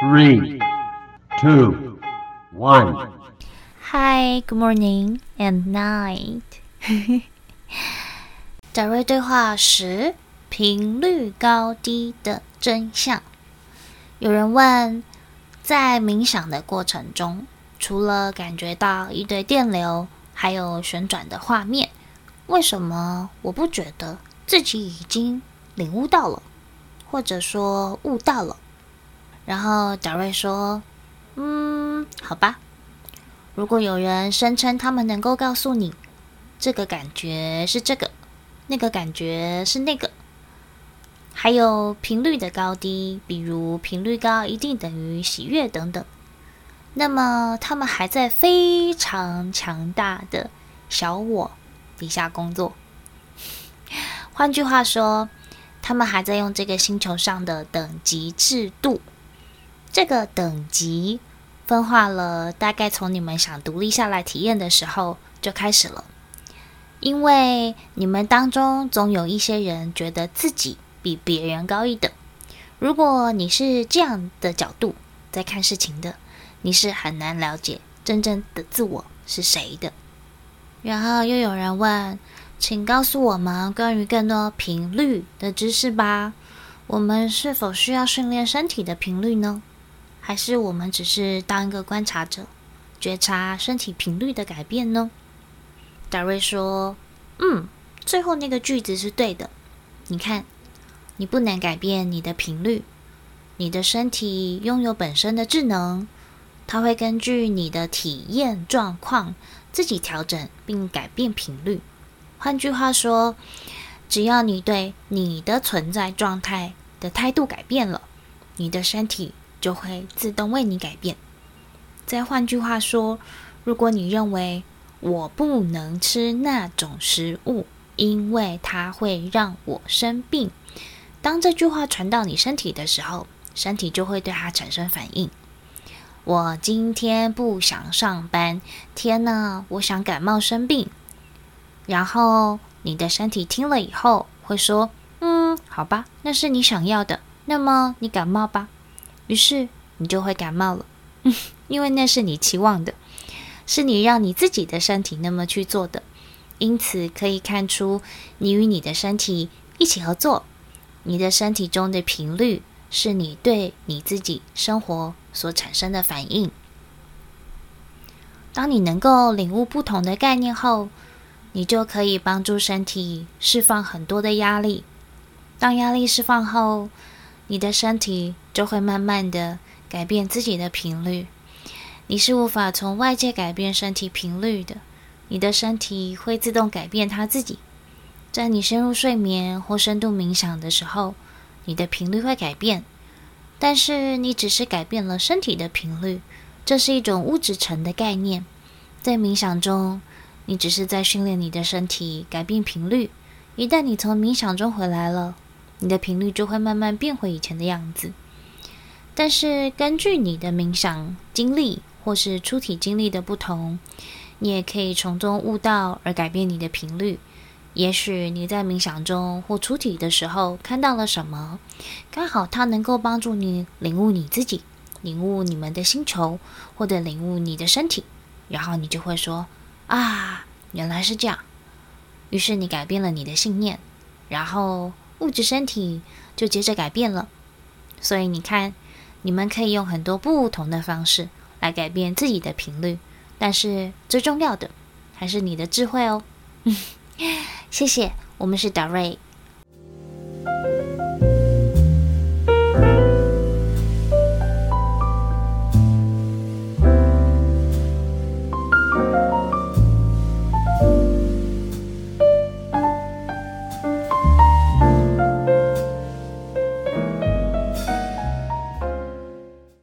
Three, two, one. Hi, good morning and night. 贾瑞对话十：频率高低的真相。有人问，在冥想的过程中，除了感觉到一堆电流，还有旋转的画面，为什么我不觉得自己已经领悟到了，或者说悟到了？然后达瑞说：“嗯，好吧。如果有人声称他们能够告诉你，这个感觉是这个，那个感觉是那个，还有频率的高低，比如频率高一定等于喜悦等等，那么他们还在非常强大的小我底下工作。换句话说，他们还在用这个星球上的等级制度。”这个等级分化了，大概从你们想独立下来体验的时候就开始了。因为你们当中总有一些人觉得自己比别人高一等。如果你是这样的角度在看事情的，你是很难了解真正的自我是谁的。然后又有人问，请告诉我们关于更多频率的知识吧。我们是否需要训练身体的频率呢？还是我们只是当一个观察者，觉察身体频率的改变呢？达瑞说：“嗯，最后那个句子是对的。你看，你不能改变你的频率，你的身体拥有本身的智能，它会根据你的体验状况自己调整并改变频率。换句话说，只要你对你的存在状态的态度改变了，你的身体。”就会自动为你改变。再换句话说，如果你认为我不能吃那种食物，因为它会让我生病，当这句话传到你身体的时候，身体就会对它产生反应。我今天不想上班，天呐，我想感冒生病。然后你的身体听了以后会说：“嗯，好吧，那是你想要的，那么你感冒吧。”于是你就会感冒了，因为那是你期望的，是你让你自己的身体那么去做的。因此可以看出，你与你的身体一起合作，你的身体中的频率是你对你自己生活所产生的反应。当你能够领悟不同的概念后，你就可以帮助身体释放很多的压力。当压力释放后，你的身体就会慢慢的改变自己的频率。你是无法从外界改变身体频率的，你的身体会自动改变它自己。在你深入睡眠或深度冥想的时候，你的频率会改变，但是你只是改变了身体的频率，这是一种物质层的概念。在冥想中，你只是在训练你的身体改变频率。一旦你从冥想中回来了，你的频率就会慢慢变回以前的样子，但是根据你的冥想经历或是出体经历的不同，你也可以从中悟到而改变你的频率。也许你在冥想中或出体的时候看到了什么，刚好它能够帮助你领悟你自己，领悟你们的星球，或者领悟你的身体，然后你就会说：“啊，原来是这样。”于是你改变了你的信念，然后。物质身体就接着改变了，所以你看，你们可以用很多不同的方式来改变自己的频率，但是最重要的还是你的智慧哦。谢谢，我们是达瑞。